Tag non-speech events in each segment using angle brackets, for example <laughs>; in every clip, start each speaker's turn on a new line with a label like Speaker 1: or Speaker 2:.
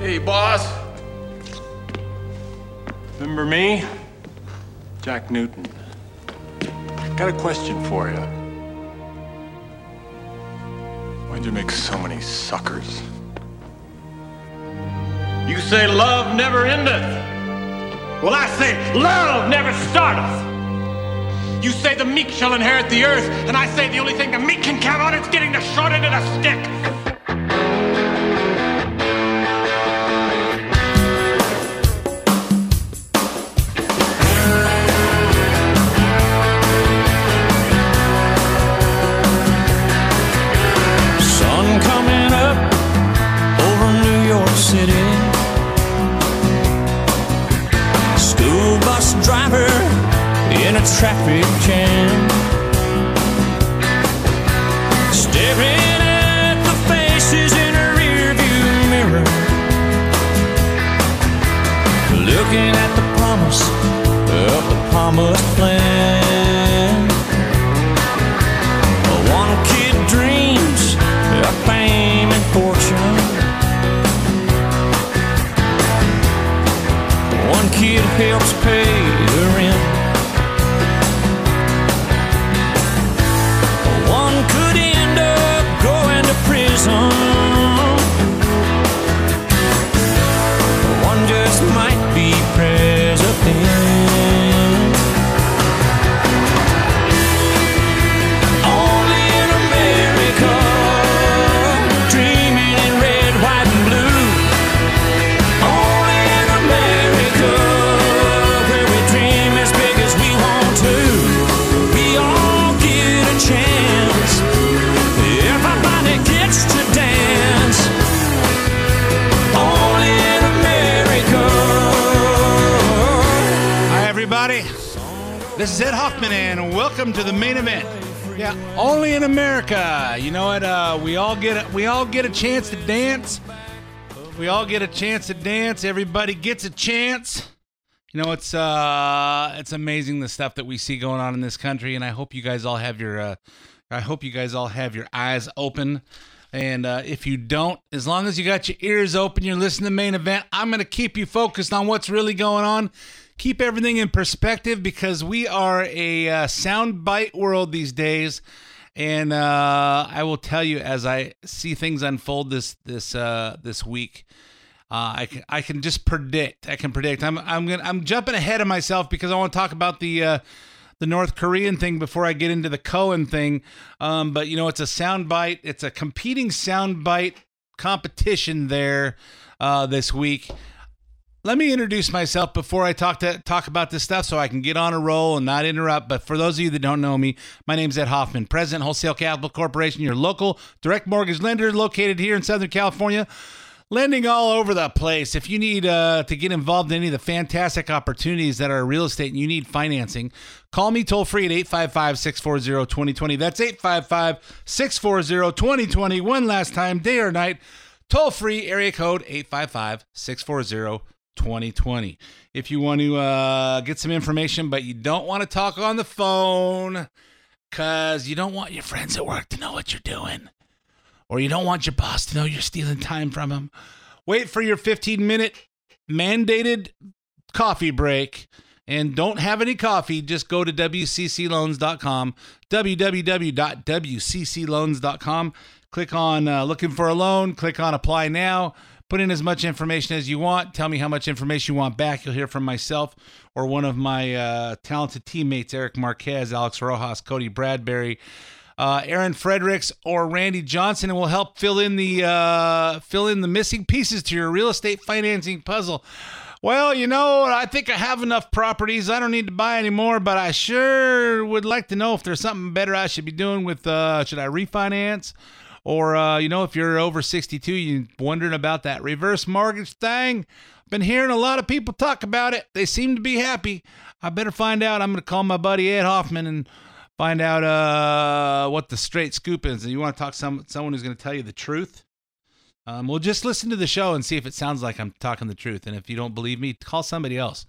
Speaker 1: Hey, boss. Remember me? Jack Newton. Got a question for you. Why'd you make so many suckers? You say love never endeth. Well, I say love never starteth. You say the meek shall inherit the earth, and I say the only thing the meek can count on is getting the short end of the stick.
Speaker 2: A traffic get a,
Speaker 3: we all get a chance to dance. We all get a chance to dance. Everybody gets a chance. You know, it's uh, it's amazing the stuff that we see going on in this country, and I hope you guys all have your uh, I hope you guys all have your eyes open. And uh, if you don't, as long as you got your ears open, you're listening to the main event. I'm to keep you focused on what's really going on. Keep everything in perspective because we are a uh, sound bite world these days. And uh, I will tell you, as I see things unfold this this uh, this week, uh, I can I can just predict. I can predict. I'm I'm gonna I'm jumping ahead of myself because I want to talk about the uh, the North Korean thing before I get into the Cohen thing. Um, but you know, it's a soundbite. It's a competing soundbite competition there uh, this week. Let me introduce myself before I talk to talk about this stuff, so I can get on a roll and not interrupt. But for those of you that don't know me, my name is Ed Hoffman, President Wholesale Capital Corporation, your local direct mortgage lender located here in Southern California lending all over the place. If you need uh, to get involved in any of the fantastic opportunities that are real estate and you need financing, call me toll free at 855 640 2020. That's 855 640 2020. One last time, day or night, toll free, area code 855 640 2020. If you want to uh, get some information, but you don't want to talk on the phone because you don't want your friends at work to know what you're doing or you don't want your boss to know you're stealing time from him, wait for your 15 minute mandated coffee break and don't have any coffee. Just go to WCCLoans.com, www.wccloans.com. Click on uh, looking for a loan, click on apply now. Put in as much information as you want. Tell me how much information you want back. You'll hear from myself or one of my uh, talented teammates, Eric Marquez, Alex Rojas, Cody Bradbury uh, Aaron Fredericks or Randy Johnson, and will help fill in the uh, fill in the missing pieces to your real estate financing puzzle. Well, you know, I think I have enough properties. I don't need to buy any more, but I sure would like to know if there's something better I should be doing with. Uh, should I refinance? Or, uh, you know, if you're over 62, you're wondering about that reverse mortgage thing. Been hearing a lot of people talk about it. They seem to be happy. I better find out. I'm going to call my buddy Ed Hoffman and find out uh, what the straight scoop is. And you want to talk to some someone who's going to tell you the truth? Um, well, just listen to the show and see if it sounds like I'm talking the truth. And if you don't believe me, call somebody else.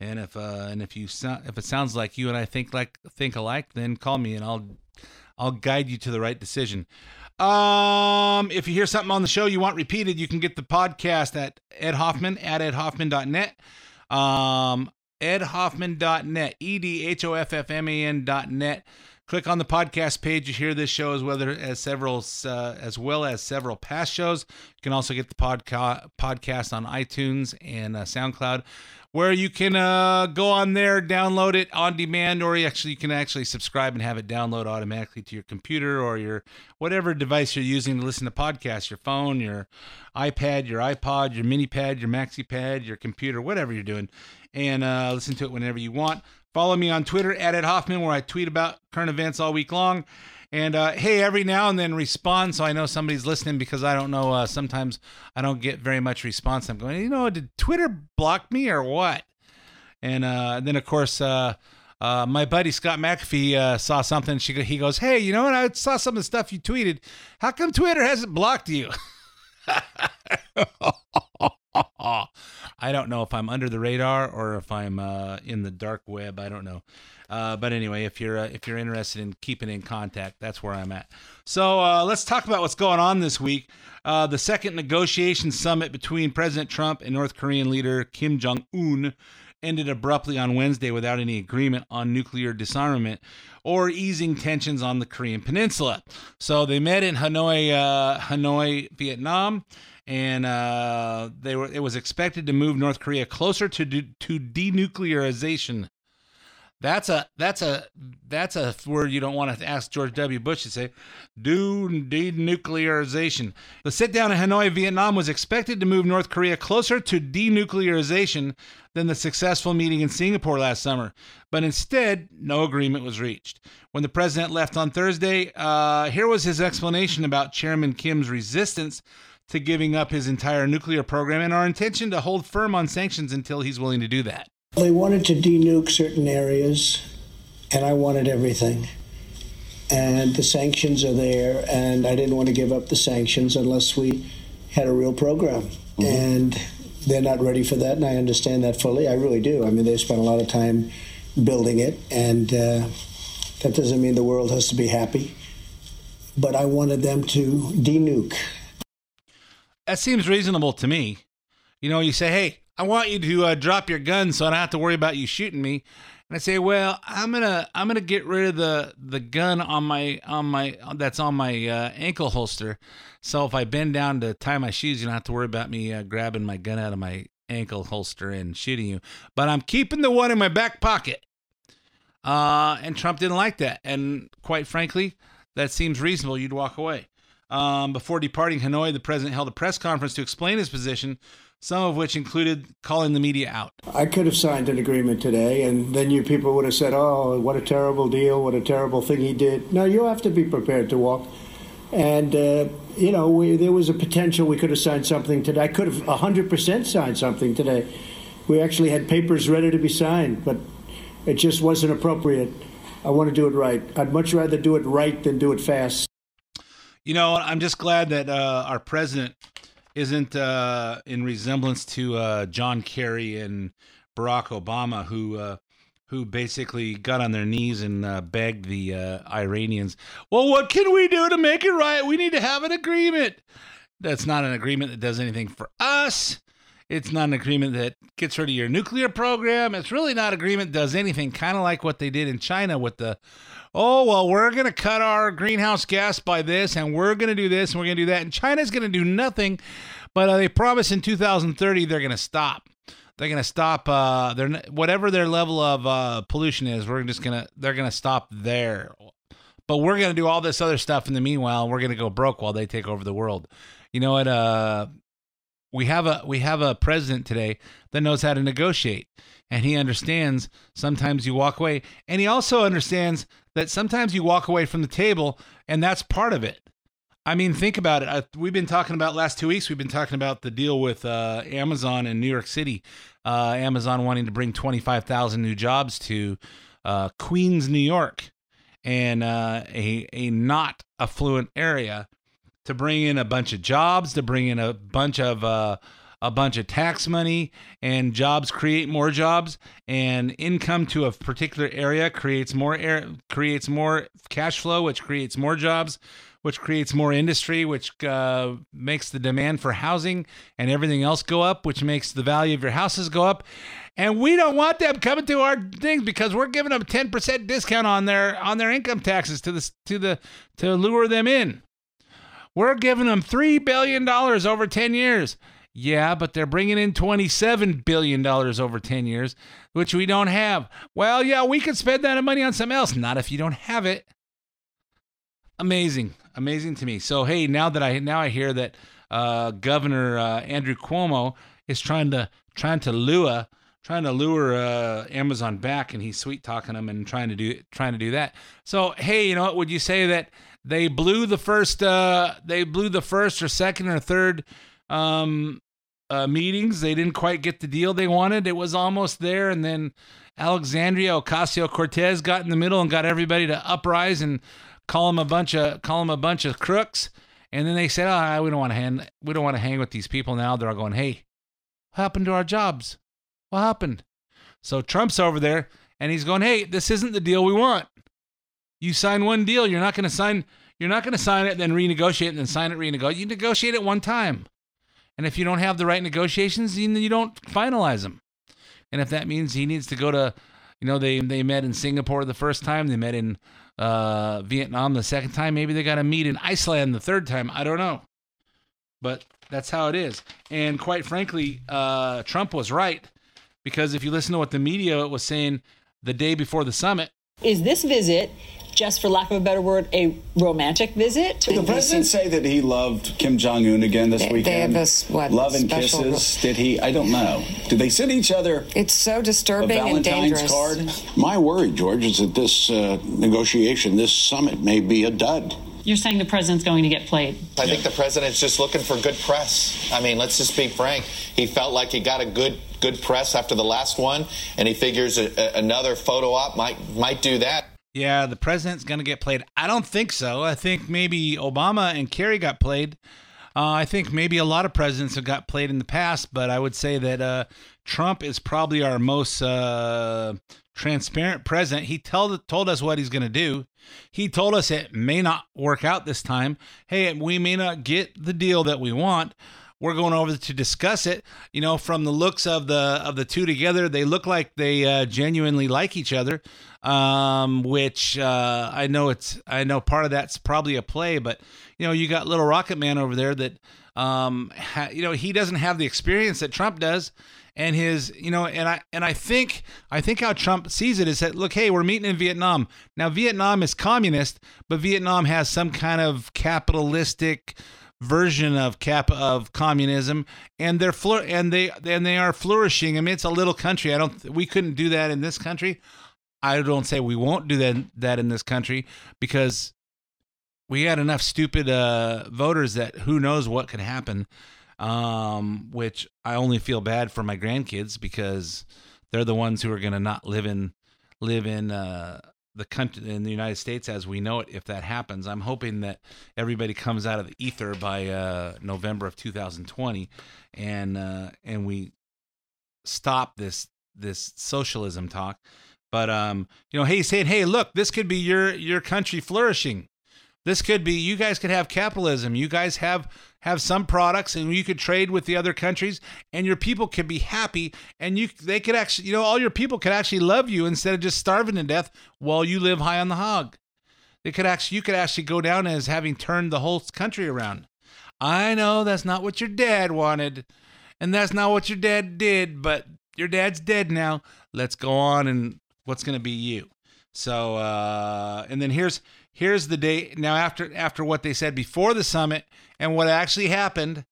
Speaker 3: And if uh, and if you if it sounds like you and I think like think alike, then call me and I'll I'll guide you to the right decision. Um, if you hear something on the show you want repeated, you can get the podcast at Ed Hoffman at edhoffman.net. Um, edhoffman.net, E D H O F F M A N.net. Click on the podcast page. You hear this show as well as several, uh, as well as several past shows. You can also get the podca- podcast on iTunes and uh, SoundCloud, where you can uh, go on there, download it on demand, or you actually you can actually subscribe and have it download automatically to your computer or your whatever device you're using to listen to podcasts. Your phone, your iPad, your iPod, your mini pad, your maxi pad, your computer, whatever you're doing, and uh, listen to it whenever you want. Follow me on Twitter at Ed Hoffman, where I tweet about current events all week long. And uh, hey, every now and then respond so I know somebody's listening because I don't know. Uh, sometimes I don't get very much response. I'm going, you know, did Twitter block me or what? And uh, then, of course, uh, uh, my buddy Scott McAfee uh, saw something. She, he goes, hey, you know what? I saw some of the stuff you tweeted. How come Twitter hasn't blocked you? <laughs> <laughs> I don't know if I'm under the radar or if I'm uh, in the dark web. I don't know. Uh, but anyway, if you're uh, if you're interested in keeping in contact, that's where I'm at. So uh, let's talk about what's going on this week. Uh, the second negotiation summit between President Trump and North Korean leader Kim Jong Un ended abruptly on Wednesday without any agreement on nuclear disarmament or easing tensions on the Korean Peninsula. So they met in Hanoi, uh, Hanoi, Vietnam, and uh, they were. It was expected to move North Korea closer to de- to denuclearization. That's a that's a that's a word you don't want to ask George W. Bush to say. Do denuclearization. The sit down in Hanoi, Vietnam, was expected to move North Korea closer to denuclearization than the successful meeting in Singapore last summer, but instead, no agreement was reached. When the president left on Thursday, uh, here was his explanation about Chairman Kim's resistance to giving up his entire nuclear program and our intention to hold firm on sanctions until he's willing to do that.
Speaker 4: They wanted to denuke certain areas, and I wanted everything. And the sanctions are there, and I didn't want to give up the sanctions unless we had a real program. Mm-hmm. And they're not ready for that, and I understand that fully. I really do. I mean, they spent a lot of time building it, and uh, that doesn't mean the world has to be happy. But I wanted them to denuke.
Speaker 3: That seems reasonable to me. You know, you say, hey, I want you to uh, drop your gun so I don't have to worry about you shooting me. And I say, well, I'm gonna I'm gonna get rid of the the gun on my on my that's on my uh, ankle holster. So if I bend down to tie my shoes, you don't have to worry about me uh, grabbing my gun out of my ankle holster and shooting you. But I'm keeping the one in my back pocket. Uh, and Trump didn't like that. And quite frankly, that seems reasonable. You'd walk away. Um, before departing Hanoi, the president held a press conference to explain his position, some of which included calling the media out.
Speaker 4: I could have signed an agreement today, and then you people would have said, oh, what a terrible deal, what a terrible thing he did. No, you have to be prepared to walk. And, uh, you know, we, there was a potential we could have signed something today. I could have 100% signed something today. We actually had papers ready to be signed, but it just wasn't appropriate. I want to do it right. I'd much rather do it right than do it fast.
Speaker 3: You know, I'm just glad that uh, our president isn't uh, in resemblance to uh, John Kerry and Barack Obama, who uh, who basically got on their knees and uh, begged the uh, Iranians, "Well, what can we do to make it right? We need to have an agreement." That's not an agreement that does anything for us. It's not an agreement that gets rid of your nuclear program. It's really not an agreement that does anything, kind of like what they did in China with the, oh, well, we're going to cut our greenhouse gas by this, and we're going to do this, and we're going to do that. And China's going to do nothing, but uh, they promise in 2030 they're going to stop. They're going to stop uh, their whatever their level of uh, pollution is. We're just going to they're going to stop there, but we're going to do all this other stuff in the meanwhile. We're going to go broke while they take over the world. You know what? Uh, we have a we have a president today that knows how to negotiate and he understands sometimes you walk away and he also understands that sometimes you walk away from the table and that's part of it. I mean think about it. I, we've been talking about last two weeks we've been talking about the deal with uh, amazon in new york city. Uh, amazon wanting to bring 25000 new jobs to uh, queens new york and uh, a, a not affluent area to bring in a bunch of jobs, to bring in a bunch of uh, a bunch of tax money, and jobs create more jobs, and income to a particular area creates more air, creates more cash flow, which creates more jobs, which creates more industry, which uh, makes the demand for housing and everything else go up, which makes the value of your houses go up. And we don't want them coming to our things because we're giving them 10% discount on their on their income taxes to the to the to lure them in. We're giving them three billion dollars over 10 years. Yeah, but they're bringing in $27 billion over 10 years, which we don't have. Well, yeah, we could spend that money on something else. Not if you don't have it. Amazing. Amazing to me. So, hey, now that I now I hear that uh, Governor uh, Andrew Cuomo is trying to trying to lure trying to lure uh, Amazon back, and he's sweet talking them and trying to do trying to do that. So, hey, you know what? Would you say that they blew the first uh, they blew the first or second or third um, uh, meetings. They didn't quite get the deal they wanted. It was almost there, and then Alexandria Ocasio Cortez got in the middle and got everybody to uprise and call them a bunch of call them a bunch of crooks. And then they said, "Oh, we don't want to hang we don't want to hang with these people now." They're all going, "Hey, what happened to our jobs? What happened?" So Trump's over there and he's going, "Hey, this isn't the deal we want. You sign one deal, you're not going to sign." You're not going to sign it, then renegotiate, and then sign it, renegotiate. You negotiate it one time. And if you don't have the right negotiations, then you don't finalize them. And if that means he needs to go to, you know, they they met in Singapore the first time, they met in uh, Vietnam the second time, maybe they got to meet in Iceland the third time. I don't know, but that's how it is. And quite frankly, uh, Trump was right because if you listen to what the media was saying the day before the summit,
Speaker 5: is this visit just for lack of a better word, a romantic visit.
Speaker 6: Did the president say that he loved Kim Jong Un again this
Speaker 7: they,
Speaker 6: weekend?
Speaker 7: They have this what
Speaker 6: love and kisses. Did he? I don't know. Did they send each other?
Speaker 7: It's so disturbing
Speaker 6: a Valentine's
Speaker 7: and dangerous.
Speaker 6: Card?
Speaker 8: My worry, George, is that this uh, negotiation, this summit, may be a dud.
Speaker 9: You're saying the president's going to get played.
Speaker 10: I think the president's just looking for good press. I mean, let's just be frank. He felt like he got a good good press after the last one, and he figures a, a, another photo op might might do that.
Speaker 3: Yeah, the president's going to get played. I don't think so. I think maybe Obama and Kerry got played. Uh, I think maybe a lot of presidents have got played in the past, but I would say that uh, Trump is probably our most uh, transparent president. He told told us what he's going to do. He told us it may not work out this time. Hey, we may not get the deal that we want. We're going over to discuss it. You know, from the looks of the of the two together, they look like they uh, genuinely like each other. Um, which uh, I know it's I know part of that's probably a play, but you know, you got little Rocket Man over there that um, ha- you know, he doesn't have the experience that Trump does and his you know and i and i think i think how trump sees it is that look hey we're meeting in vietnam now vietnam is communist but vietnam has some kind of capitalistic version of cap of communism and they're flour- and they and they are flourishing. I mean it's a little country. I don't we couldn't do that in this country. I don't say we won't do that that in this country because we had enough stupid uh, voters that who knows what could happen um, which I only feel bad for my grandkids because they're the ones who are going to not live in live in uh, the country in the United States as we know it. If that happens, I'm hoping that everybody comes out of the ether by uh, November of 2020, and uh, and we stop this this socialism talk. But um, you know, hey, saying, hey, look, this could be your your country flourishing. This could be you guys could have capitalism. You guys have have some products and you could trade with the other countries and your people could be happy and you they could actually you know all your people could actually love you instead of just starving to death while you live high on the hog. They could actually you could actually go down as having turned the whole country around. I know that's not what your dad wanted and that's not what your dad did, but your dad's dead now. Let's go on and what's going to be you. So uh and then here's here's the day now after after what they said before the summit and what actually happened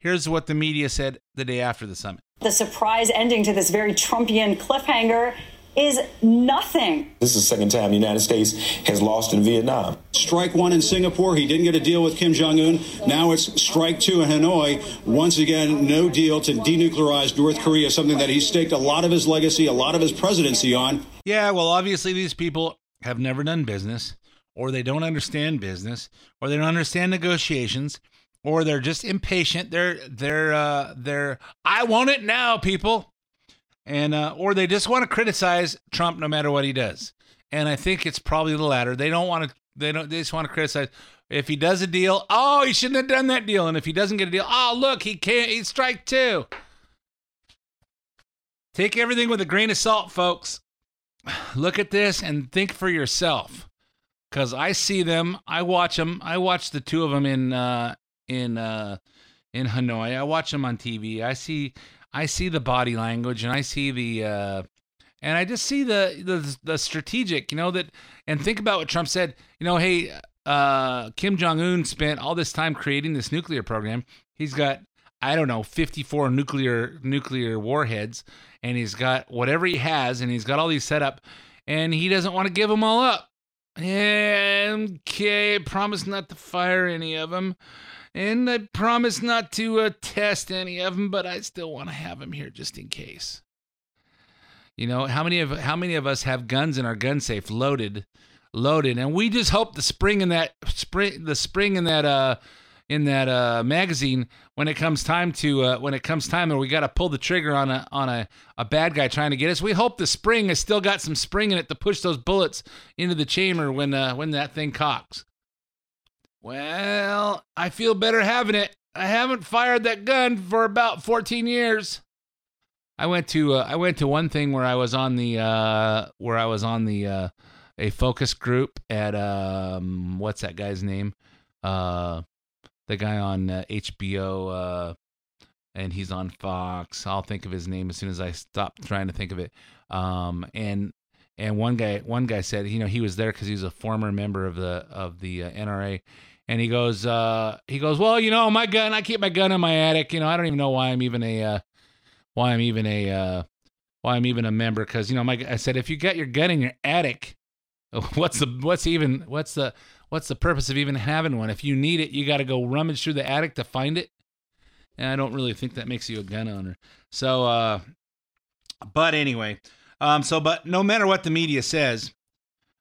Speaker 3: here's what the media said the day after the summit
Speaker 5: the surprise ending to this very trumpian cliffhanger is nothing.
Speaker 11: This is the second time the United States has lost in Vietnam.
Speaker 12: Strike one in Singapore. He didn't get a deal with Kim Jong un. Now it's strike two in Hanoi. Once again, no deal to denuclearize North Korea, something that he staked a lot of his legacy, a lot of his presidency on.
Speaker 3: Yeah, well, obviously, these people have never done business or they don't understand business, or they don't understand negotiations, or they're just impatient. They're they're uh, they're I want it now, people, and uh, or they just want to criticize Trump no matter what he does. And I think it's probably the latter. They don't want to. They don't. They just want to criticize. If he does a deal, oh, he shouldn't have done that deal. And if he doesn't get a deal, oh, look, he can't. He's strike two. Take everything with a grain of salt, folks. <sighs> Look at this and think for yourself. Cause I see them, I watch them. I watch the two of them in uh, in uh, in Hanoi. I watch them on TV. I see I see the body language and I see the uh, and I just see the the the strategic. You know that and think about what Trump said. You know, hey, uh, Kim Jong Un spent all this time creating this nuclear program. He's got I don't know 54 nuclear nuclear warheads, and he's got whatever he has, and he's got all these set up, and he doesn't want to give them all up. Okay, I promise not to fire any of them, and I promise not to uh, test any of them, but I still want to have them here just in case. You know how many of how many of us have guns in our gun safe loaded, loaded, and we just hope the spring in that spring the spring in that uh in that uh, magazine when it comes time to uh, when it comes time and we got to pull the trigger on a on a, a bad guy trying to get us. We hope the spring has still got some spring in it to push those bullets into the chamber when uh, when that thing cocks. Well, I feel better having it. I haven't fired that gun for about 14 years. I went to uh, I went to one thing where I was on the uh, where I was on the uh, a focus group at um what's that guy's name? Uh the guy on uh, HBO, uh, and he's on Fox. I'll think of his name as soon as I stop trying to think of it. Um, and and one guy one guy said, you know, he was there because he was a former member of the of the uh, NRA, and he goes, uh, he goes, well, you know, my gun, I keep my gun in my attic. You know, I don't even know why I'm even a, uh, why I'm even a, uh, why I'm even a member because you know, my I said if you got your gun in your attic, <laughs> what's the what's even what's the what's the purpose of even having one? If you need it, you got to go rummage through the attic to find it. And I don't really think that makes you a gun owner. So, uh, but anyway, um, so but no matter what the media says,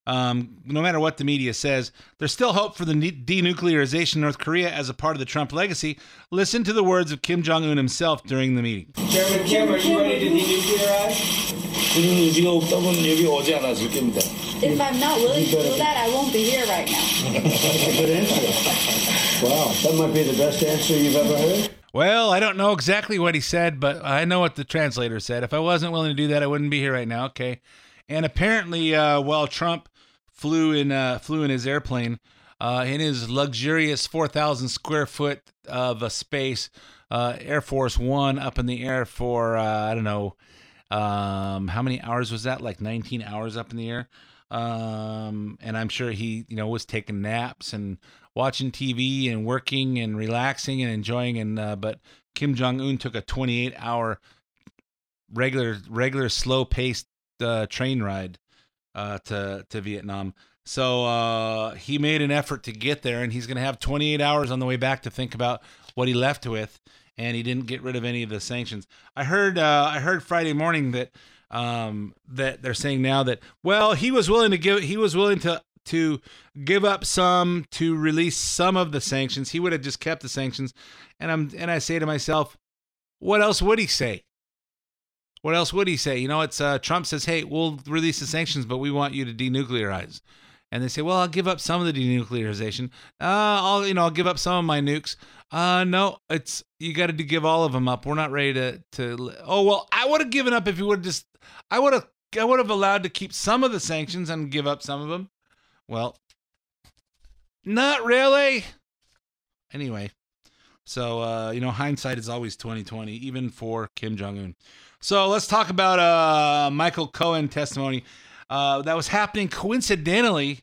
Speaker 3: um, no matter what the media says, there's still hope for the denuclearization of North Korea as a part of the Trump legacy. Listen to the words of Kim Jong Un himself during the meeting.
Speaker 7: Chairman Kim, are you ready to denuclearize?
Speaker 5: If I'm not willing to do that, I won't be here right now.
Speaker 4: That's <laughs> a good answer. Wow, that might be the best answer you've ever heard.
Speaker 3: Well, I don't know exactly what he said, but I know what the translator said. If I wasn't willing to do that, I wouldn't be here right now. Okay. And apparently, uh, while Trump flew in uh, flew in his airplane, uh, in his luxurious 4,000 square foot of a space, uh, Air Force One up in the air for uh, I don't know um, how many hours was that? Like 19 hours up in the air. Um, and I'm sure he, you know, was taking naps and watching TV and working and relaxing and enjoying. And uh, but Kim Jong Un took a 28 hour regular regular slow paced uh, train ride uh, to to Vietnam. So uh, he made an effort to get there, and he's going to have 28 hours on the way back to think about what he left with. And he didn't get rid of any of the sanctions. I heard uh, I heard Friday morning that um, that they're saying now that well he was willing to give he was willing to to give up some to release some of the sanctions. He would have just kept the sanctions, and I'm and I say to myself, what else would he say? What else would he say? You know, it's uh, Trump says, "Hey, we'll release the sanctions, but we want you to denuclearize." And they say, "Well, I'll give up some of the denuclearization. Uh, I'll, you know, I'll give up some of my nukes. Uh, no, it's you got to give all of them up. We're not ready to to. Oh well, I would have given up if you would have just. I would have. I would have allowed to keep some of the sanctions and give up some of them. Well, not really. Anyway, so uh, you know, hindsight is always twenty twenty, even for Kim Jong Un. So let's talk about uh, Michael Cohen testimony uh, that was happening coincidentally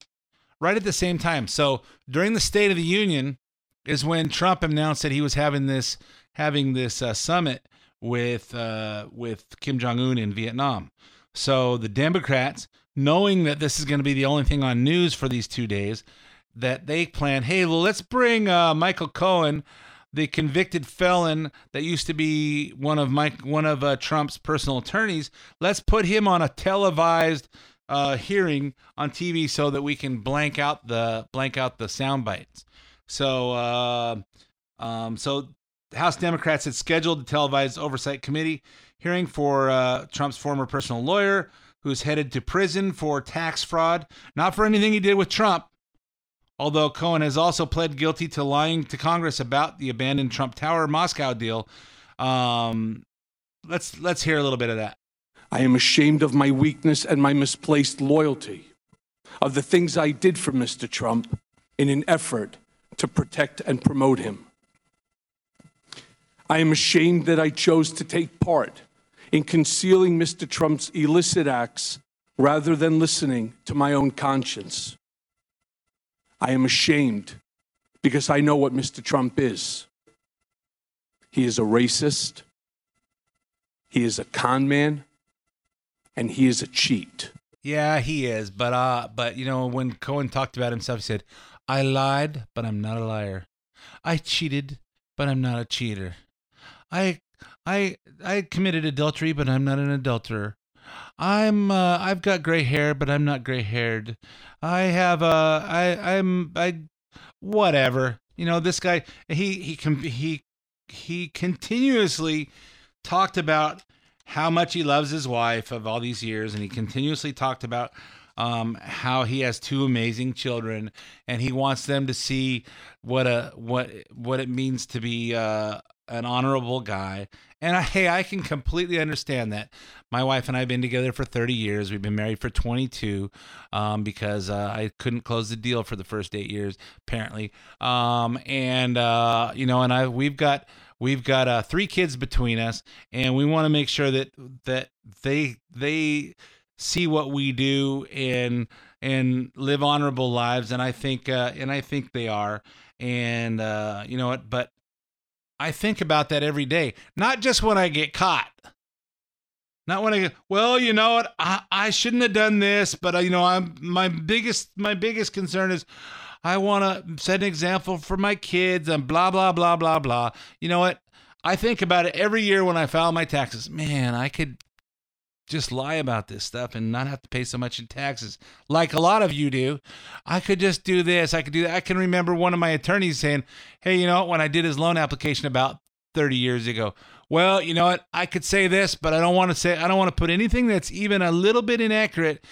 Speaker 3: right at the same time. So during the State of the Union is when Trump announced that he was having this having this uh, summit with uh, with Kim Jong Un in Vietnam. So the Democrats, knowing that this is going to be the only thing on news for these two days, that they plan, hey, well, let's bring uh, Michael Cohen, the convicted felon that used to be one of Mike, one of uh, Trump's personal attorneys. Let's put him on a televised uh, hearing on TV so that we can blank out the blank out the sound bites. So, uh, um, so House Democrats had scheduled the televised oversight committee hearing for uh, Trump's former personal lawyer, who's headed to prison for tax fraud, not for anything he did with Trump, Although Cohen has also pled guilty to lying to Congress about the abandoned Trump Tower Moscow deal. Um, let's let's hear a little bit of that.
Speaker 13: I am ashamed of my weakness and my misplaced loyalty, of the things I did for Mr. Trump in an effort to protect and promote him. I am ashamed that I chose to take part in concealing Mr. Trump's illicit acts rather than listening to my own conscience. I am ashamed because I know what Mr. Trump is. He is a racist, he is a con man, and he is a cheat.
Speaker 3: Yeah, he is. But uh, but you know, when Cohen talked about himself, he said, "I lied, but I'm not a liar. I cheated, but I'm not a cheater. I I I committed adultery, but I'm not an adulterer. I'm uh, I've got gray hair, but I'm not gray haired. I have uh I I'm I whatever. You know, this guy he he com- he he continuously talked about how much he loves his wife of all these years, and he continuously talked about um, how he has two amazing children, and he wants them to see what a what what it means to be uh, an honorable guy. And I, hey, I can completely understand that. My wife and I have been together for 30 years. We've been married for 22 um, because uh, I couldn't close the deal for the first eight years, apparently. Um, and uh, you know, and I we've got we've got uh, three kids between us, and we want to make sure that that they they see what we do and and live honorable lives. And I think uh, and I think they are. And uh, you know what? But I think about that every day, not just when I get caught. Not when I get, well, you know what? I, I shouldn't have done this, but uh, you know, I'm my biggest my biggest concern is I want to set an example for my kids and blah blah blah blah blah. You know what? I think about it every year when I file my taxes. Man, I could just lie about this stuff and not have to pay so much in taxes like a lot of you do. I could just do this. I could do that. I can remember one of my attorneys saying, Hey, you know, when I did his loan application about 30 years ago, well, you know what? I could say this, but I don't want to say, I don't want to put anything that's even a little bit inaccurate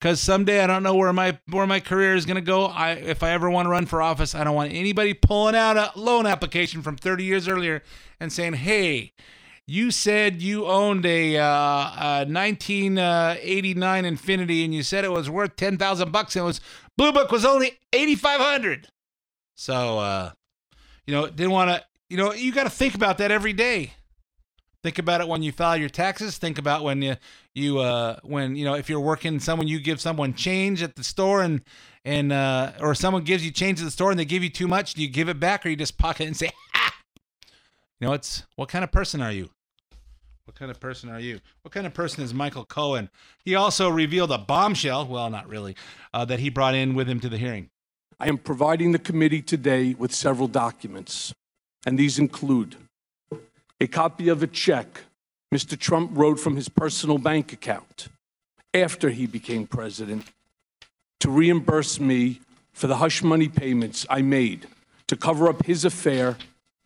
Speaker 3: because someday I don't know where my where my career is going to go. I if I ever want to run for office, I don't want anybody pulling out a loan application from 30 years earlier and saying, "Hey, you said you owned a, uh, a 1989 Infiniti and you said it was worth 10,000 bucks and it was Blue Book was only 8,500." So, uh, you know, didn't want to. You know, you got to think about that every day. Think about it when you file your taxes. Think about when you you uh when you know if you're working someone you give someone change at the store and and uh or someone gives you change at the store and they give you too much. Do you give it back or you just pocket it and say, ha! You know, it's what kind of person are you? What kind of person are you? What kind of person is Michael Cohen? He also revealed a bombshell. Well, not really, uh, that he brought in with him to the hearing.
Speaker 13: I am providing the committee today with several documents, and these include a copy of a check Mr. Trump wrote from his personal bank account after he became president to reimburse me for the hush money payments I made to cover up his affair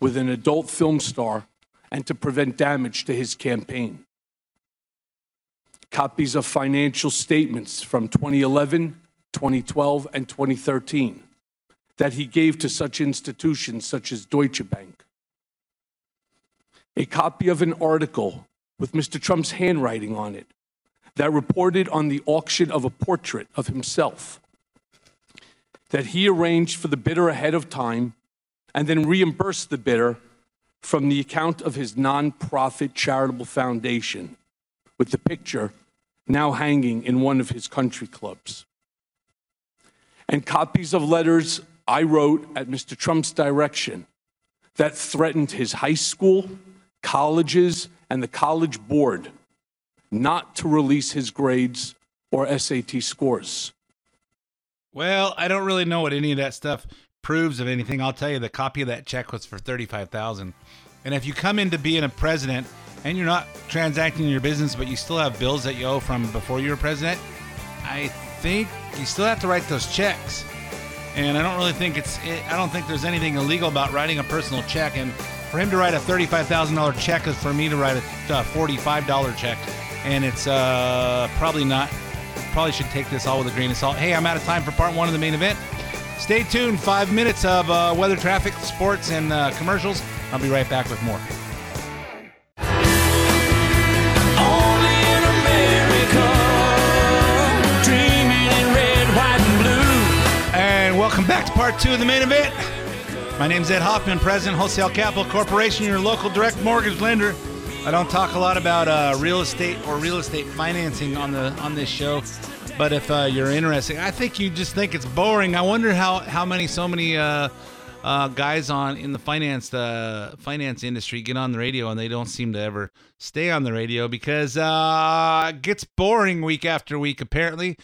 Speaker 13: with an adult film star and to prevent damage to his campaign. Copies of financial statements from 2011, 2012, and 2013 that he gave to such institutions such as Deutsche Bank a copy of an article with Mr. Trump's handwriting on it that reported on the auction of a portrait of himself that he arranged for the bidder ahead of time and then reimbursed the bidder from the account of his nonprofit charitable foundation with the picture now hanging in one of his country clubs. And copies of letters I wrote at Mr. Trump's direction that threatened his high school colleges and the college board not to release his grades or SAT scores.
Speaker 3: Well, I don't really know what any of that stuff proves of anything. I'll tell you, the copy of that check was for thirty-five thousand. And if you come into being a president and you're not transacting your business, but you still have bills that you owe from before you were president, I think you still have to write those checks. And I don't really think it's. I don't think there's anything illegal about writing a personal check. And for him to write a $35,000 check is for me to write a $45 check. And it's uh, probably not, probably should take this all with a grain of salt. Hey, I'm out of time for part one of the main event. Stay tuned. Five minutes of uh, weather, traffic, sports, and uh, commercials. I'll be right back with more.
Speaker 2: America, dreaming in red, white, and.
Speaker 3: And welcome back to part two of the main event. My name's Ed Hoffman, President, Wholesale Capital Corporation, your local direct mortgage lender. I don't talk a lot about uh, real estate or real estate financing on the on this show, but if uh, you're interested, I think you just think it's boring. I wonder how how many so many uh, uh, guys on in the finance uh, finance industry get on the radio and they don't seem to ever stay on the radio because uh, it gets boring week after week apparently.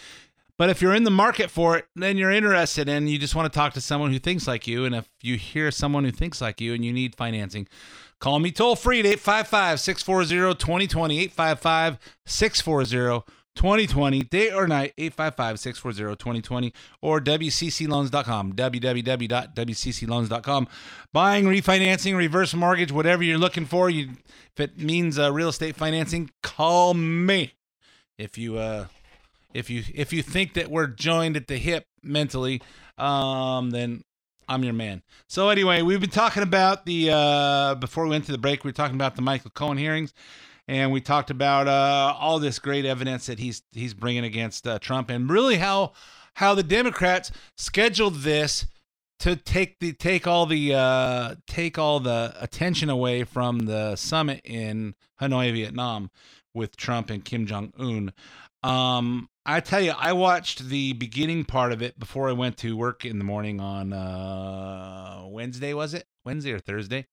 Speaker 3: But if you're in the market for it, then you're interested and you just want to talk to someone who thinks like you. And if you hear someone who thinks like you and you need financing, call me toll free at 855 640 2020. 855 640 2020, day or night, 855 640 2020 or WCCLoans.com. www.wccloans.com. Buying, refinancing, reverse mortgage, whatever you're looking for. You, if it means uh, real estate financing, call me. If you, uh, if you if you think that we're joined at the hip mentally, um, then I'm your man. So anyway, we've been talking about the uh, before we went to the break, we were talking about the Michael Cohen hearings, and we talked about uh, all this great evidence that he's he's bringing against uh, Trump, and really how how the Democrats scheduled this to take the take all the uh, take all the attention away from the summit in Hanoi, Vietnam, with Trump and Kim Jong Un. Um, I tell you, I watched the beginning part of it before I went to work in the morning on uh, Wednesday. Was it Wednesday or Thursday?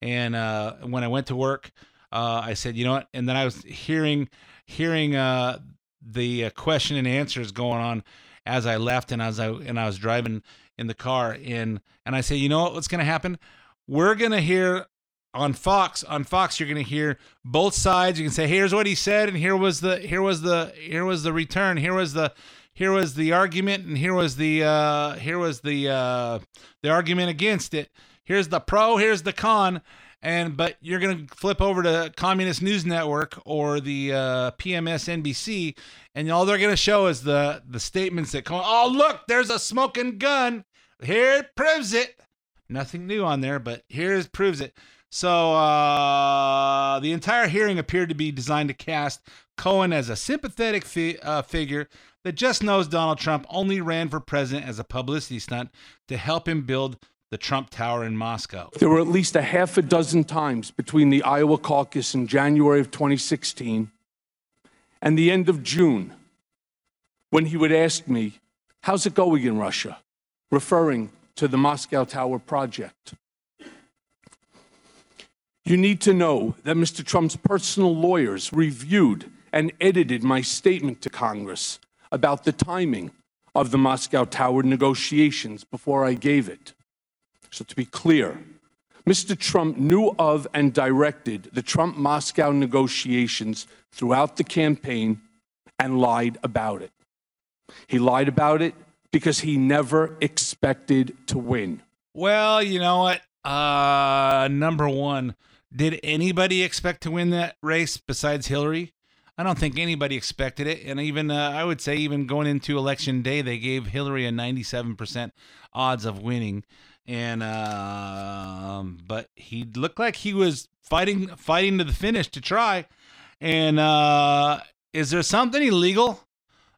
Speaker 3: And uh, when I went to work, uh, I said, you know what? And then I was hearing hearing uh, the uh, question and answers going on as I left, and as I and I was driving in the car, and and I said, you know what? What's going to happen? We're going to hear on Fox on Fox you're going to hear both sides. You can say here's what he said and here was the here was the here was the return here was the here was the argument and here was the uh here was the uh the argument against it. Here's the pro here's the con. And but you're going to flip over to Communist News Network or the uh, PMS NBC and all they're going to show is the the statements that come oh look there's a smoking gun. Here it proves it. Nothing new on there but here it proves it so uh, the entire hearing appeared to be designed to cast Cohen as a sympathetic fi- uh, figure that just knows Donald Trump only ran for president as a publicity stunt to help him build the Trump Tower in Moscow.
Speaker 13: There were at least a half a dozen times between the Iowa caucus in January of 2016 and the end of June when he would ask me, How's it going in Russia? referring to the Moscow Tower project. You need to know that Mr. Trump's personal lawyers reviewed and edited my statement to Congress about the timing of the Moscow Tower negotiations before I gave it. So, to be clear, Mr. Trump knew of and directed the Trump Moscow negotiations throughout the campaign and lied about it. He lied about it because he never expected to win.
Speaker 3: Well, you know what? Uh, number one, did anybody expect to win that race besides Hillary? I don't think anybody expected it. And even, uh, I would say, even going into election day, they gave Hillary a 97% odds of winning. And, uh, but he looked like he was fighting, fighting to the finish to try. And, uh, is there something illegal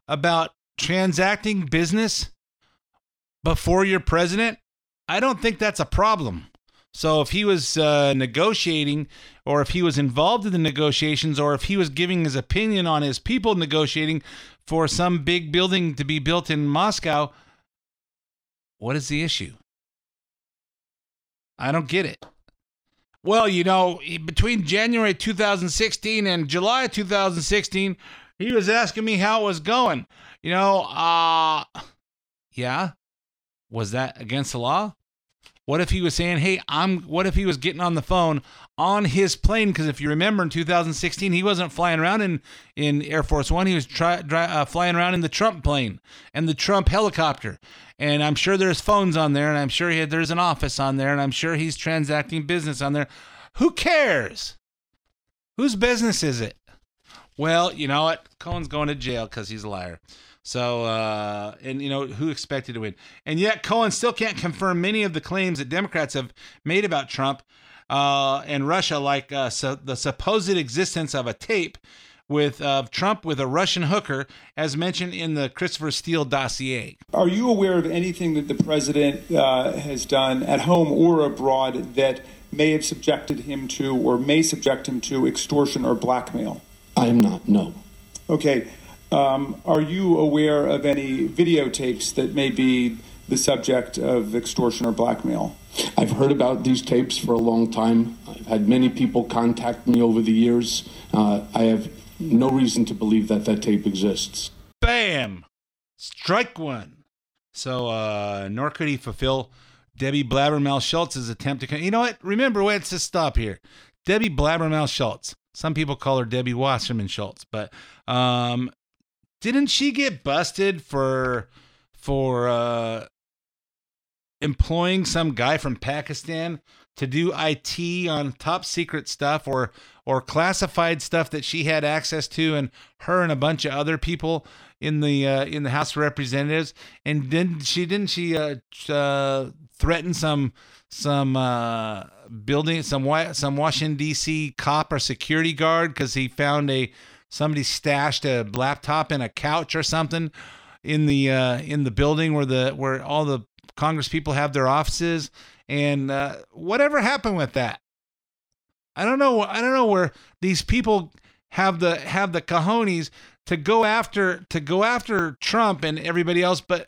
Speaker 3: about transacting business before you're president? I don't think that's a problem. So if he was uh, negotiating, or if he was involved in the negotiations, or if he was giving his opinion on his people negotiating for some big building to be built in Moscow, what is the issue? I don't get it. Well, you know, between January 2016 and July 2016, he was asking me how it was going. You know, uh yeah. Was that against the law? What if he was saying, "Hey, I'm what if he was getting on the phone on his plane because if you remember in 2016, he wasn't flying around in in Air Force 1, he was try, dry, uh, flying around in the Trump plane and the Trump helicopter. And I'm sure there's phones on there and I'm sure had, there's an office on there and I'm sure he's transacting business on there. Who cares? Whose business is it? Well, you know what? Cohen's going to jail because he's a liar. So, uh, and you know, who expected to win? And yet, Cohen still can't confirm many of the claims that Democrats have made about Trump uh, and Russia, like uh, so the supposed existence of a tape with uh, Trump with a Russian hooker, as mentioned in the Christopher Steele dossier.
Speaker 14: Are you aware of anything that the president uh, has done at home or abroad that may have subjected him to or may subject him to extortion or blackmail?
Speaker 15: I am not, no.
Speaker 14: Okay. Um, are you aware of any videotapes that may be the subject of extortion or blackmail?
Speaker 15: I've heard about these tapes for a long time. I've had many people contact me over the years. Uh, I have no reason to believe that that tape exists.
Speaker 3: Bam! Strike one. So, uh, nor could he fulfill Debbie Blabbermouth Schultz's attempt to. Con- you know what? Remember, let's just stop here. Debbie Blabbermouth Schultz. Some people call her Debbie Wasserman Schultz, but um, didn't she get busted for for uh, employing some guy from Pakistan to do IT on top secret stuff or or classified stuff that she had access to, and her and a bunch of other people in the uh, in the House of Representatives. And didn't she didn't she uh, uh, threaten some some uh, building some some Washington D.C. cop or security guard because he found a somebody stashed a laptop in a couch or something in the uh, in the building where the where all the Congress people have their offices, and uh, whatever happened with that? I don't know. I don't know where these people have the have the cojones to go after to go after Trump and everybody else, but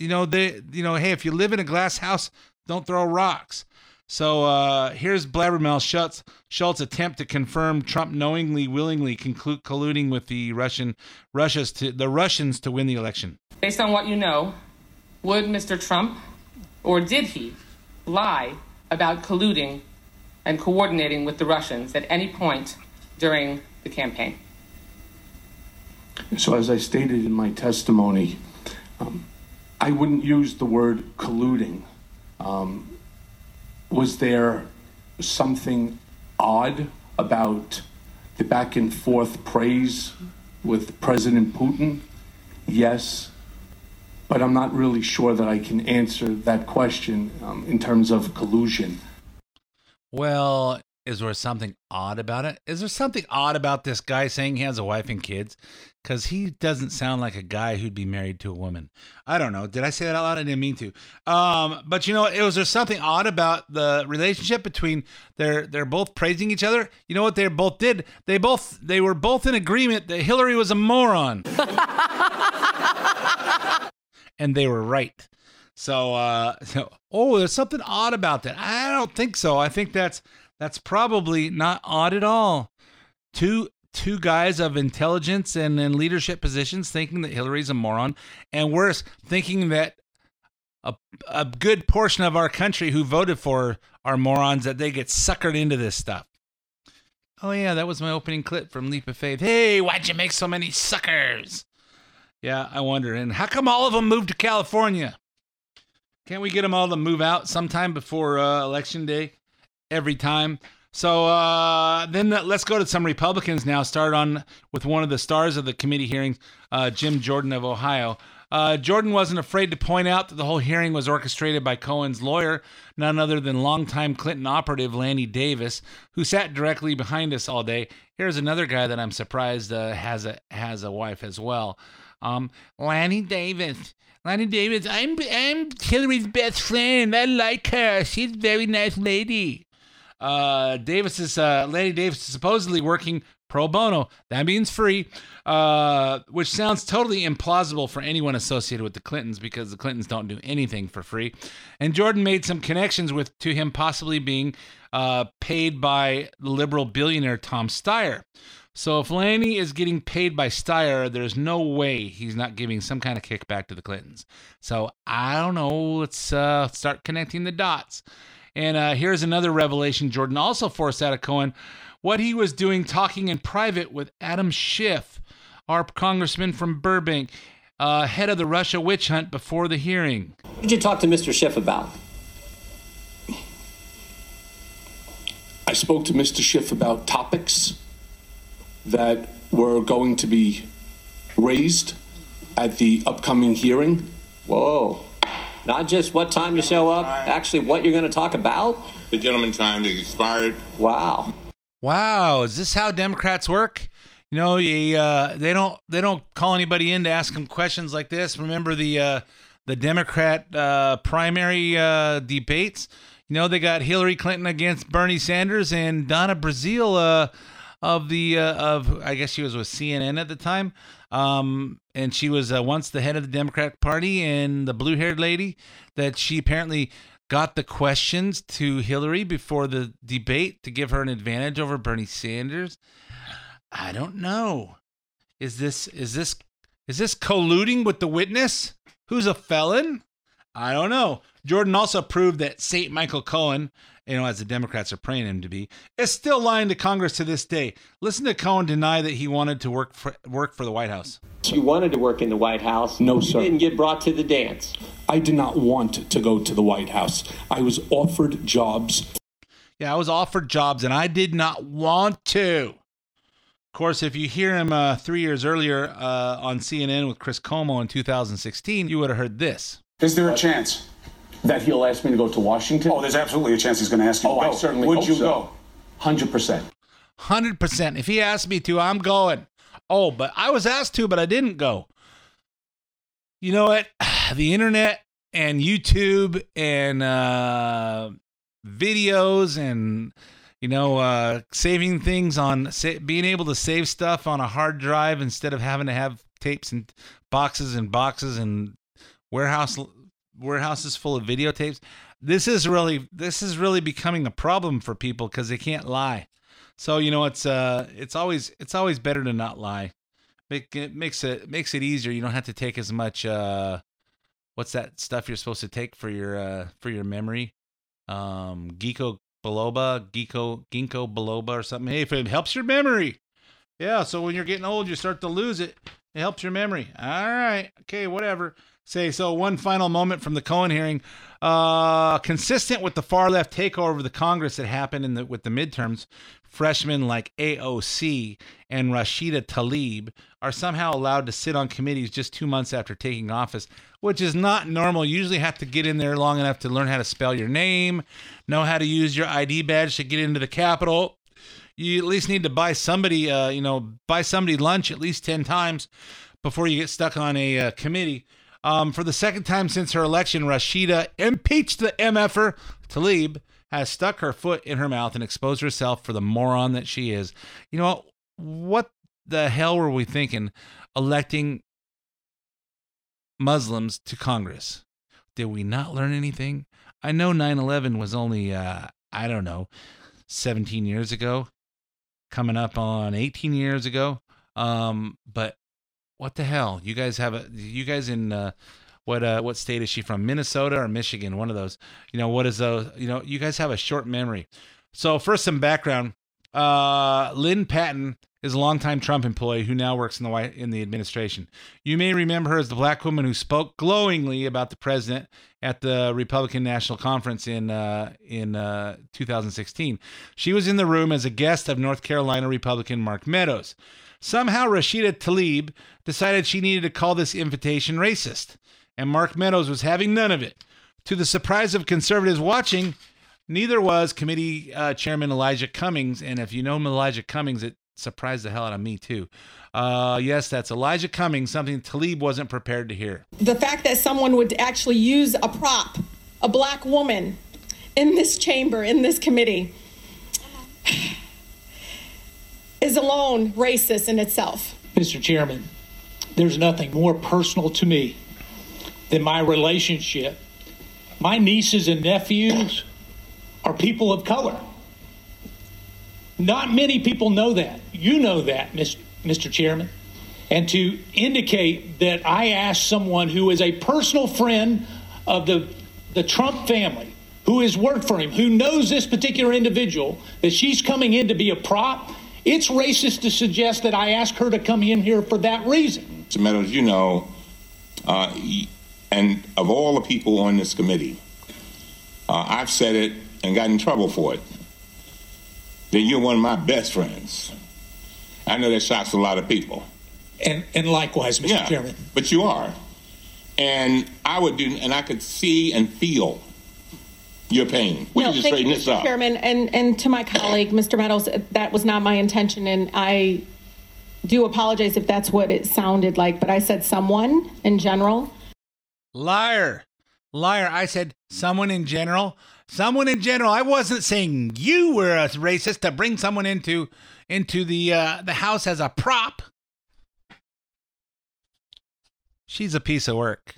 Speaker 3: you know they you know hey if you live in a glass house, don't throw rocks. So uh, here's Blabbermouth Schultz, Schultz attempt to confirm Trump knowingly, willingly conclude, colluding with the Russian Russia's to the Russians to win the election.
Speaker 16: Based on what you know, would Mr. Trump, or did he, lie about colluding and coordinating with the Russians at any point during the campaign?
Speaker 15: So, as I stated in my testimony, um, I wouldn't use the word colluding. Um, was there something odd about the back and forth praise with President Putin? Yes, but I'm not really sure that I can answer that question um, in terms of collusion.
Speaker 3: Well, is there something odd about it? Is there something odd about this guy saying he has a wife and kids? Because he doesn't sound like a guy who'd be married to a woman. I don't know. Did I say that out loud? I didn't mean to. Um, but you know, it was there something odd about the relationship between they're they're both praising each other. You know what they both did? They both they were both in agreement that Hillary was a moron. <laughs> and they were right. So, uh, so, oh, there's something odd about that. I don't think so. I think that's that's probably not odd at all. Two two guys of intelligence and in leadership positions thinking that Hillary's a moron, and worse, thinking that a a good portion of our country who voted for are morons that they get suckered into this stuff. Oh yeah, that was my opening clip from Leap of Faith. Hey, why'd you make so many suckers? Yeah, I wonder. And how come all of them moved to California? Can't we get them all to move out sometime before uh, election day? Every time. So uh, then let's go to some Republicans now. Start on with one of the stars of the committee hearings, uh, Jim Jordan of Ohio. Uh, Jordan wasn't afraid to point out that the whole hearing was orchestrated by Cohen's lawyer, none other than longtime Clinton operative Lanny Davis, who sat directly behind us all day. Here's another guy that I'm surprised uh, has a has a wife as well. Um, Lanny Davis. Lanny Davis, I'm I'm Hillary's best friend. I like her. She's a very nice lady. Uh, Davis is uh, Lanny Davis is supposedly working pro bono. That means free, uh, which sounds totally implausible for anyone associated with the Clintons because the Clintons don't do anything for free. And Jordan made some connections with to him possibly being uh, paid by liberal billionaire Tom Steyer. So if Lanny is getting paid by Steyer, there's no way he's not giving some kind of kickback to the Clintons. So I don't know. Let's uh, start connecting the dots. And uh, here's another revelation Jordan also forced out of Cohen what he was doing talking in private with Adam Schiff, our congressman from Burbank, uh, head of the Russia witch hunt before the hearing.
Speaker 17: What did you talk to Mr. Schiff about?
Speaker 15: I spoke to Mr. Schiff about topics that were going to be raised at the upcoming hearing.
Speaker 17: Whoa. Not just what time to show up, actually what you're going to talk about?
Speaker 18: The gentleman time is expired.
Speaker 17: Wow.
Speaker 3: Wow, is this how Democrats work? You know, you, uh, they don't they don't call anybody in to ask them questions like this. Remember the uh, the Democrat uh, primary uh, debates? You know, they got Hillary Clinton against Bernie Sanders and Donna Brazile uh, of the uh, of I guess she was with CNN at the time, um, and she was uh, once the head of the Democratic Party and the blue haired lady that she apparently got the questions to Hillary before the debate to give her an advantage over Bernie Sanders. I don't know. Is this is this is this colluding with the witness who's a felon? I don't know. Jordan also proved that St. Michael Cohen, you know, as the Democrats are praying him to be, is still lying to Congress to this day. Listen to Cohen deny that he wanted to work for work for the White House.
Speaker 17: You wanted to work in the White House.
Speaker 15: No,
Speaker 17: you
Speaker 15: sir.
Speaker 17: didn't get brought to the dance.
Speaker 15: I did not want to go to the White House. I was offered jobs.
Speaker 3: Yeah, I was offered jobs and I did not want to. Of course, if you hear him uh, three years earlier uh, on CNN with Chris Cuomo in 2016, you would have heard this.
Speaker 12: Is there a chance?
Speaker 15: That he'll ask me to go to Washington?
Speaker 12: Oh, there's absolutely a chance he's going to ask you
Speaker 15: Oh,
Speaker 12: to
Speaker 15: I
Speaker 12: go.
Speaker 15: certainly
Speaker 12: Would
Speaker 15: hope
Speaker 12: you
Speaker 15: so.
Speaker 12: go?
Speaker 15: 100%.
Speaker 3: 100%. If he asked me to, I'm going. Oh, but I was asked to, but I didn't go. You know what? <sighs> The internet and YouTube and uh, videos and, you know, uh, saving things on, sa- being able to save stuff on a hard drive instead of having to have tapes and boxes and boxes and warehouse warehouses full of videotapes. This is really this is really becoming a problem for people because they can't lie. So you know it's uh it's always it's always better to not lie. Make it makes it makes it easier. You don't have to take as much uh what's that stuff you're supposed to take for your uh for your memory? Um Geeko biloba, Geeko ginkgo biloba or something. Hey, if it helps your memory. Yeah, so when you're getting old you start to lose it. It helps your memory. All right. Okay, whatever. Say so one final moment from the Cohen hearing. Uh consistent with the far left takeover of the Congress that happened in the with the midterms, freshmen like AOC and Rashida Tlaib are somehow allowed to sit on committees just two months after taking office, which is not normal. You usually have to get in there long enough to learn how to spell your name, know how to use your ID badge to get into the Capitol. You at least need to buy somebody, uh, you know, buy somebody lunch at least 10 times before you get stuck on a uh, committee. Um, for the second time since her election, Rashida impeached the MFer Tlaib has stuck her foot in her mouth and exposed herself for the moron that she is. You know what? What the hell were we thinking electing Muslims to Congress? Did we not learn anything? I know 9 11 was only, uh, I don't know, 17 years ago, coming up on 18 years ago. Um, but what the hell? You guys have a, you guys in, uh, what uh what state is she from? Minnesota or Michigan? One of those. You know what is those? You know you guys have a short memory. So first some background. Uh, Lynn Patton is a longtime Trump employee who now works in the White in the administration. You may remember her as the black woman who spoke glowingly about the president at the Republican National Conference in uh, in uh, 2016. She was in the room as a guest of North Carolina Republican Mark Meadows. Somehow Rashida Tlaib decided she needed to call this invitation racist, and Mark Meadows was having none of it. To the surprise of conservatives watching, neither was committee uh, chairman Elijah Cummings. And if you know Elijah Cummings, it surprised the hell out of me too. Uh, yes, that's Elijah Cummings, something Tlaib wasn't prepared to hear.
Speaker 19: The fact that someone would actually use a prop, a black woman, in this chamber, in this committee, <sighs> <sighs> <sighs> is alone racist in itself.
Speaker 20: Mr. Chairman, there's nothing more personal to me than my relationship. My nieces and nephews are people of color. Not many people know that. You know that, Mr. Chairman. And to indicate that I asked someone who is a personal friend of the, the Trump family, who has worked for him, who knows this particular individual, that she's coming in to be a prop, it's racist to suggest that I asked her to come in here for that reason.
Speaker 18: Mr. Meadows, you know, uh, and of all the people on this committee, uh, I've said it and got in trouble for it. That you're one of my best friends. I know that shocks a lot of people.
Speaker 20: And, and likewise, Mr.
Speaker 18: Yeah,
Speaker 20: Chairman.
Speaker 18: but you are. And I would do, and I could see and feel your pain. We
Speaker 19: No,
Speaker 18: can just straighten
Speaker 19: you,
Speaker 18: this
Speaker 19: Mr.
Speaker 18: out.
Speaker 19: Chairman, and, and to my colleague, <coughs> Mr. Meadows, that was not my intention, and I do apologize if that's what it sounded like, but I said someone in general.
Speaker 3: Liar. Liar. I said someone in general. Someone in general. I wasn't saying you were a racist to bring someone into into the uh, the house as a prop. She's a piece of work.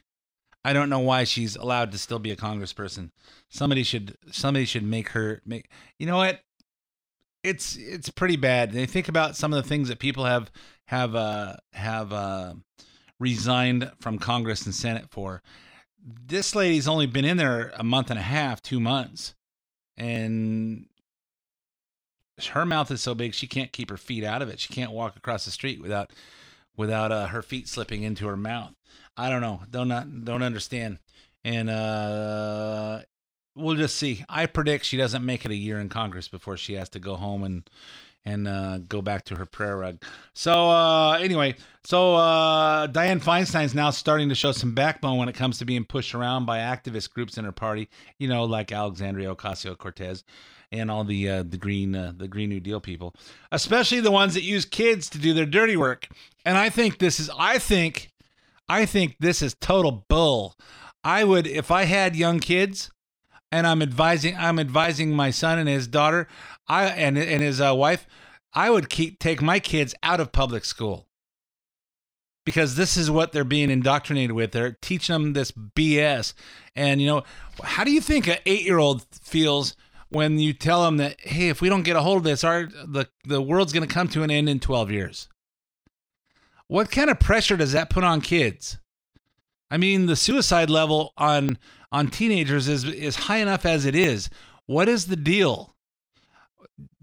Speaker 3: I don't know why she's allowed to still be a congressperson. Somebody should somebody should make her make You know what? It's it's pretty bad. They think about some of the things that people have have uh have uh resigned from Congress and Senate for. This lady's only been in there a month and a half, 2 months. And her mouth is so big she can't keep her feet out of it. She can't walk across the street without without uh, her feet slipping into her mouth. I don't know. Don't not don't understand. And uh we'll just see. I predict she doesn't make it a year in Congress before she has to go home and and uh, go back to her prayer rug. So uh, anyway, so uh, Dianne Feinstein's now starting to show some backbone when it comes to being pushed around by activist groups in her party. You know, like Alexandria Ocasio Cortez and all the uh, the green uh, the Green New Deal people, especially the ones that use kids to do their dirty work. And I think this is I think I think this is total bull. I would if I had young kids and I'm advising I'm advising my son and his daughter, I and and his uh, wife, I would keep take my kids out of public school because this is what they're being indoctrinated with. They're teaching them this BS, and you know, how do you think an eight year old feels? When you tell them that, hey, if we don't get a hold of this, our the the world's going to come to an end in twelve years. What kind of pressure does that put on kids? I mean, the suicide level on on teenagers is is high enough as it is. What is the deal?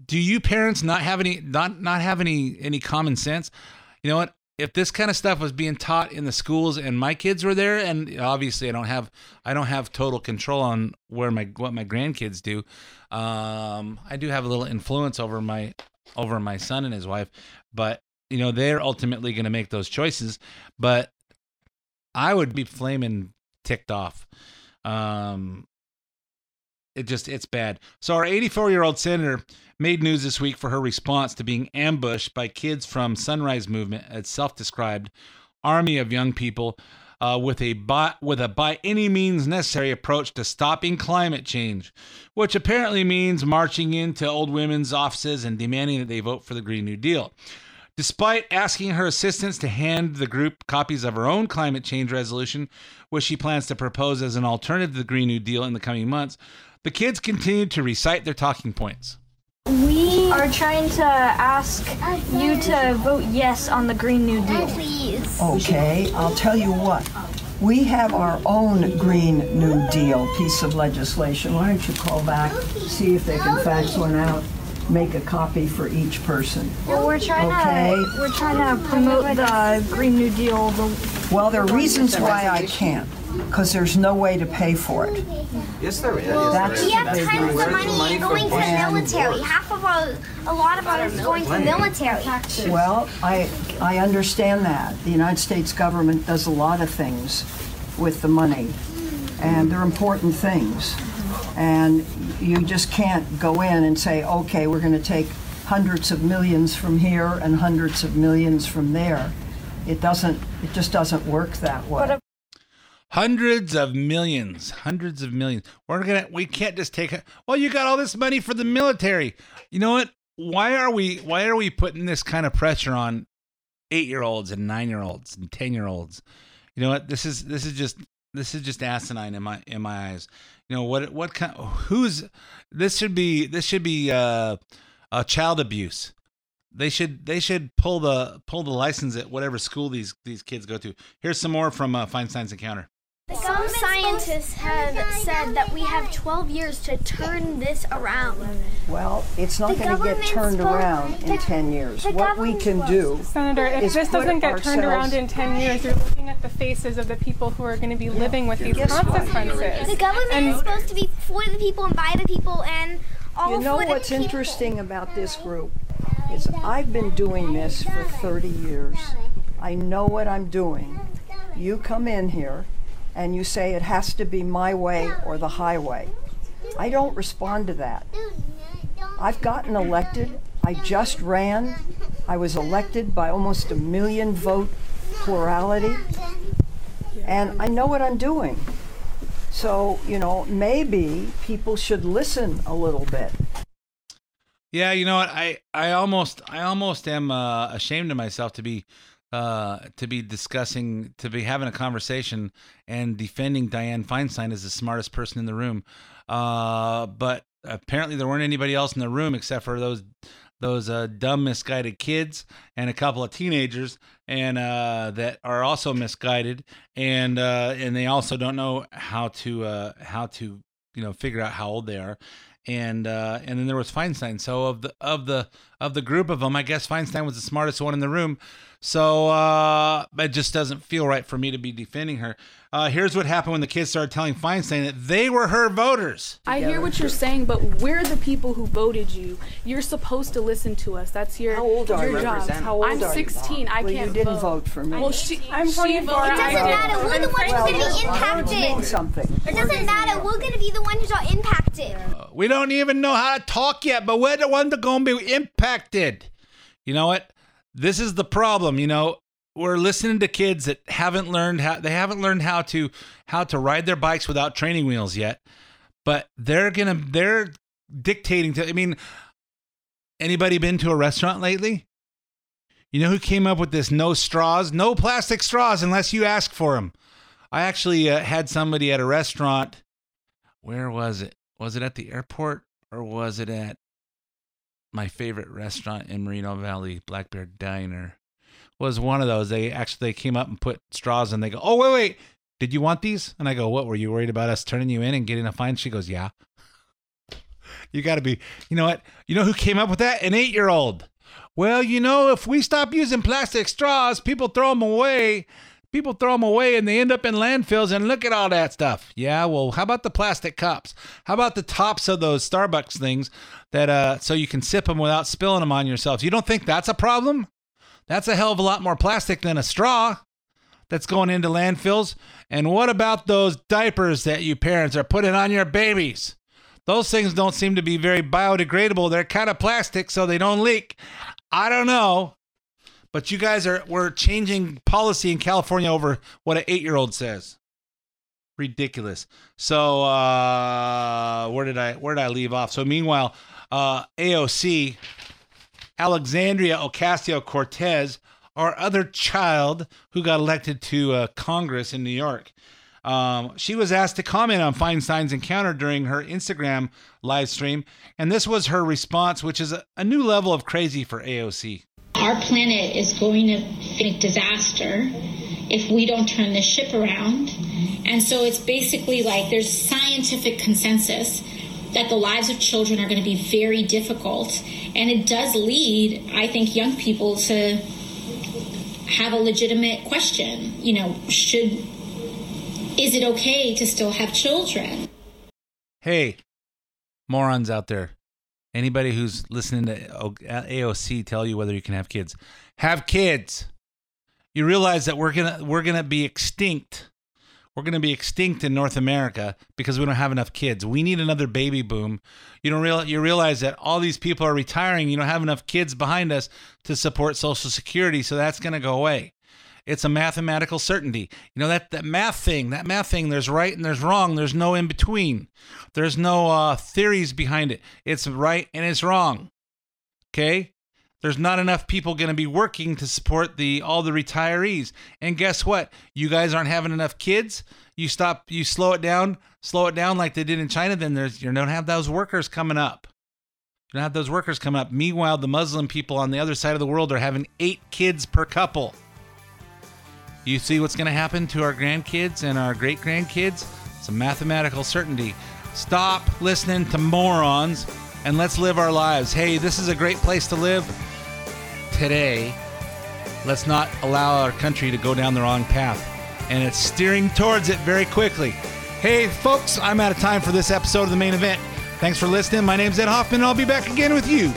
Speaker 3: Do you parents not have any not not have any any common sense? You know what? If this kind of stuff was being taught in the schools and my kids were there, and obviously I don't have I don't have total control on where my what my grandkids do. Um, I do have a little influence over my over my son and his wife, but you know they're ultimately going to make those choices. But I would be flaming ticked off. Um, it just it's bad. So our 84 year old senator made news this week for her response to being ambushed by kids from Sunrise Movement, a self-described army of young people uh, with a by, with a by any means necessary approach to stopping climate change, which apparently means marching into old women's offices and demanding that they vote for the Green New Deal. Despite asking her assistants to hand the group copies of her own climate change resolution, which she plans to propose as an alternative to the Green New Deal in the coming months, the kids continued to recite their talking points.
Speaker 21: We are trying to ask you to vote yes on the Green New Deal. Please.
Speaker 22: Okay, I'll tell you what. We have our own Green New Deal piece of legislation. Why don't you call back, see if they can fax one out, make a copy for each person.
Speaker 21: Well, we're trying to,
Speaker 22: Okay.
Speaker 21: to we're trying to promote the Green New Deal. The
Speaker 22: Well, there are reasons why I can't, because there's no way to pay for it.
Speaker 23: Yes, there is.
Speaker 22: That's
Speaker 23: there
Speaker 22: the
Speaker 23: is.
Speaker 22: big
Speaker 23: Where's
Speaker 22: reason.
Speaker 23: the money
Speaker 21: going to the
Speaker 22: And-
Speaker 21: military. Half of our, a lot of ours is going to the military.
Speaker 22: Well, I, I understand that. The United States government does a lot of things with the money, and they're important things. And you just can't go in and say, okay, we're going to take hundreds of millions from here and hundreds of millions from there. It doesn't, it just doesn't work that way.
Speaker 3: Hundreds of millions, hundreds of millions. We're gonna, we can't just take it. Well, you got all this money for the military. You know what? Why are we, why are we putting this kind of pressure on eight-year-olds and nine-year-olds and ten-year-olds? You know what? This is, this is just, this is just asinine in my, in my eyes. You know what? What kind? Who's? This should be, this should be uh, child abuse. They should, they should pull the, pull the license at whatever school these, these kids go to. Here's some more from uh, Feinstein's encounter.
Speaker 21: Some scientists have said that we have 12 years to turn this around.
Speaker 22: Well, it's not going to get turned around in 10 years. What we can do
Speaker 24: Senator, if this doesn't get turned around in 10 years, you're looking at the faces of the people who are going to be living with these consequences.
Speaker 21: The government is supposed to be for the people and by the people and all
Speaker 22: the people.
Speaker 21: You know
Speaker 22: what's interesting about this group is I've been doing this for 30 years. I know what I'm doing. You come in here and you say it has to be my way or the highway. I don't respond to that. I've gotten elected. I just ran. I was elected by almost a million vote plurality. And I know what I'm doing. So, you know, maybe people should listen a little bit.
Speaker 3: Yeah, you know what? I I almost I almost am uh, ashamed of myself to be uh, to be discussing to be having a conversation and defending Dianne Feinstein as the smartest person in the room. Uh, but apparently there weren't anybody else in the room except for those those uh, dumb misguided kids and a couple of teenagers and uh, that are also misguided and uh, and they also don't know how to uh, how to you know figure out how old they are and uh, and then there was Feinstein. So of the of the of the group of them, I guess Feinstein was the smartest one in the room. So uh, it just doesn't feel right for me to be defending her. Uh, here's what happened when the kids started telling Feinstein that they were her voters.
Speaker 25: I hear what you're saying, but we're the people who voted you. You're supposed to listen to us. That's your
Speaker 22: How old are
Speaker 25: your
Speaker 22: you?
Speaker 25: job.
Speaker 22: How old
Speaker 25: I'm
Speaker 22: are you?
Speaker 25: 16. I
Speaker 22: Well, you
Speaker 25: can't
Speaker 22: didn't vote for me.
Speaker 25: Well, she,
Speaker 21: I'm
Speaker 25: she
Speaker 21: voting for
Speaker 25: voted.
Speaker 21: it. It doesn't matter. We're the ones who are going to be impacted.
Speaker 22: something.
Speaker 21: It doesn't matter. We're going to be the ones who are impacted.
Speaker 3: We don't even know how to talk yet, but we're the ones that are going to be impacted. You know what? This is the problem. You know, we're listening to kids that haven't learned how they haven't learned how to how to ride their bikes without training wheels yet. But they're gonna they're dictating to. I mean, anybody been to a restaurant lately? You know who came up with this no straws, no plastic straws unless you ask for them. I actually uh, had somebody at a restaurant. Where was it? Was it at the airport or was it at my favorite restaurant in Moreno Valley, Black Bear Diner? Was one of those. They actually they came up and put straws and they go, "Oh wait, wait, did you want these?" And I go, "What were you worried about us turning you in and getting a fine?" She goes, "Yeah." <laughs> You got to be. You know what? You know who came up with that? An eight-year-old. Well, you know, if we stop using plastic straws, people throw them away. People throw them away and they end up in landfills and look at all that stuff. Yeah, well, how about the plastic cups? How about the tops of those Starbucks things that uh so you can sip them without spilling them on yourself? You don't think that's a problem? That's a hell of a lot more plastic than a straw that's going into landfills. And what about those diapers that you parents are putting on your babies? Those things don't seem to be very biodegradable. They're kind of plastic so they don't leak. I don't know. But you guys are we're changing policy in California over what an 8-year-old says. Ridiculous. So uh where did I where did I leave off? So meanwhile, uh AOC Alexandria Ocasio Cortez, our other child who got elected to uh, Congress in New York. Um, she was asked to comment on Feinstein's encounter during her Instagram live stream, and this was her response, which is a, a new level of crazy for AOC.
Speaker 26: Our planet is going to face disaster if we don't turn this ship around. And so it's basically like there's scientific consensus that the lives of children are going to be very difficult. And it does lead, I think, young people to have a legitimate question. You know, should, is it okay to still have children?
Speaker 3: Hey, morons out there. Anybody who's listening to AOC tell you whether you can have kids, have kids. You realize that we're gonna we're gonna be extinct. We're gonna be extinct in North America because we don't have enough kids. We need another baby boom. You don't real you realize that all these people are retiring. You don't have enough kids behind us to support Social Security, so that's gonna go away. It's a mathematical certainty. You know that that math thing, that math thing. There's right and there's wrong. There's no in between. There's no uh, theories behind it. It's right and it's wrong. Okay. There's not enough people going to be working to support the all the retirees. And guess what? You guys aren't having enough kids. You stop. You slow it down. Slow it down like they did in China. Then there's you don't have those workers coming up. You don't have those workers coming up. Meanwhile, the Muslim people on the other side of the world are having eight kids per couple. You see what's going to happen to our grandkids and our great grandkids? It's a mathematical certainty. Stop listening to morons and let's live our lives. Hey, this is a great place to live today. Let's not allow our country to go down the wrong path. And it's steering towards it very quickly. Hey, folks, I'm out of time for this episode of the main event. Thanks for listening. My name's Ed Hoffman, and I'll be back again with you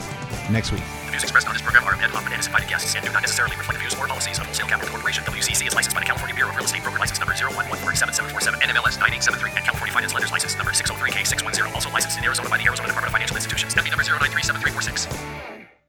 Speaker 3: next week.
Speaker 27: Views expressed on this program are of Ed Hoffman and his invited guests and do not necessarily reflect the views or policies of Wholesale Capital Corporation. WCC is licensed by the California Bureau of Real Estate Broker License Number 011477747 NMLS 9873 and California Finance Lenders License Number 603K610. Also licensed in Arizona by the Arizona Department of Financial Institutions. MD number 0937346.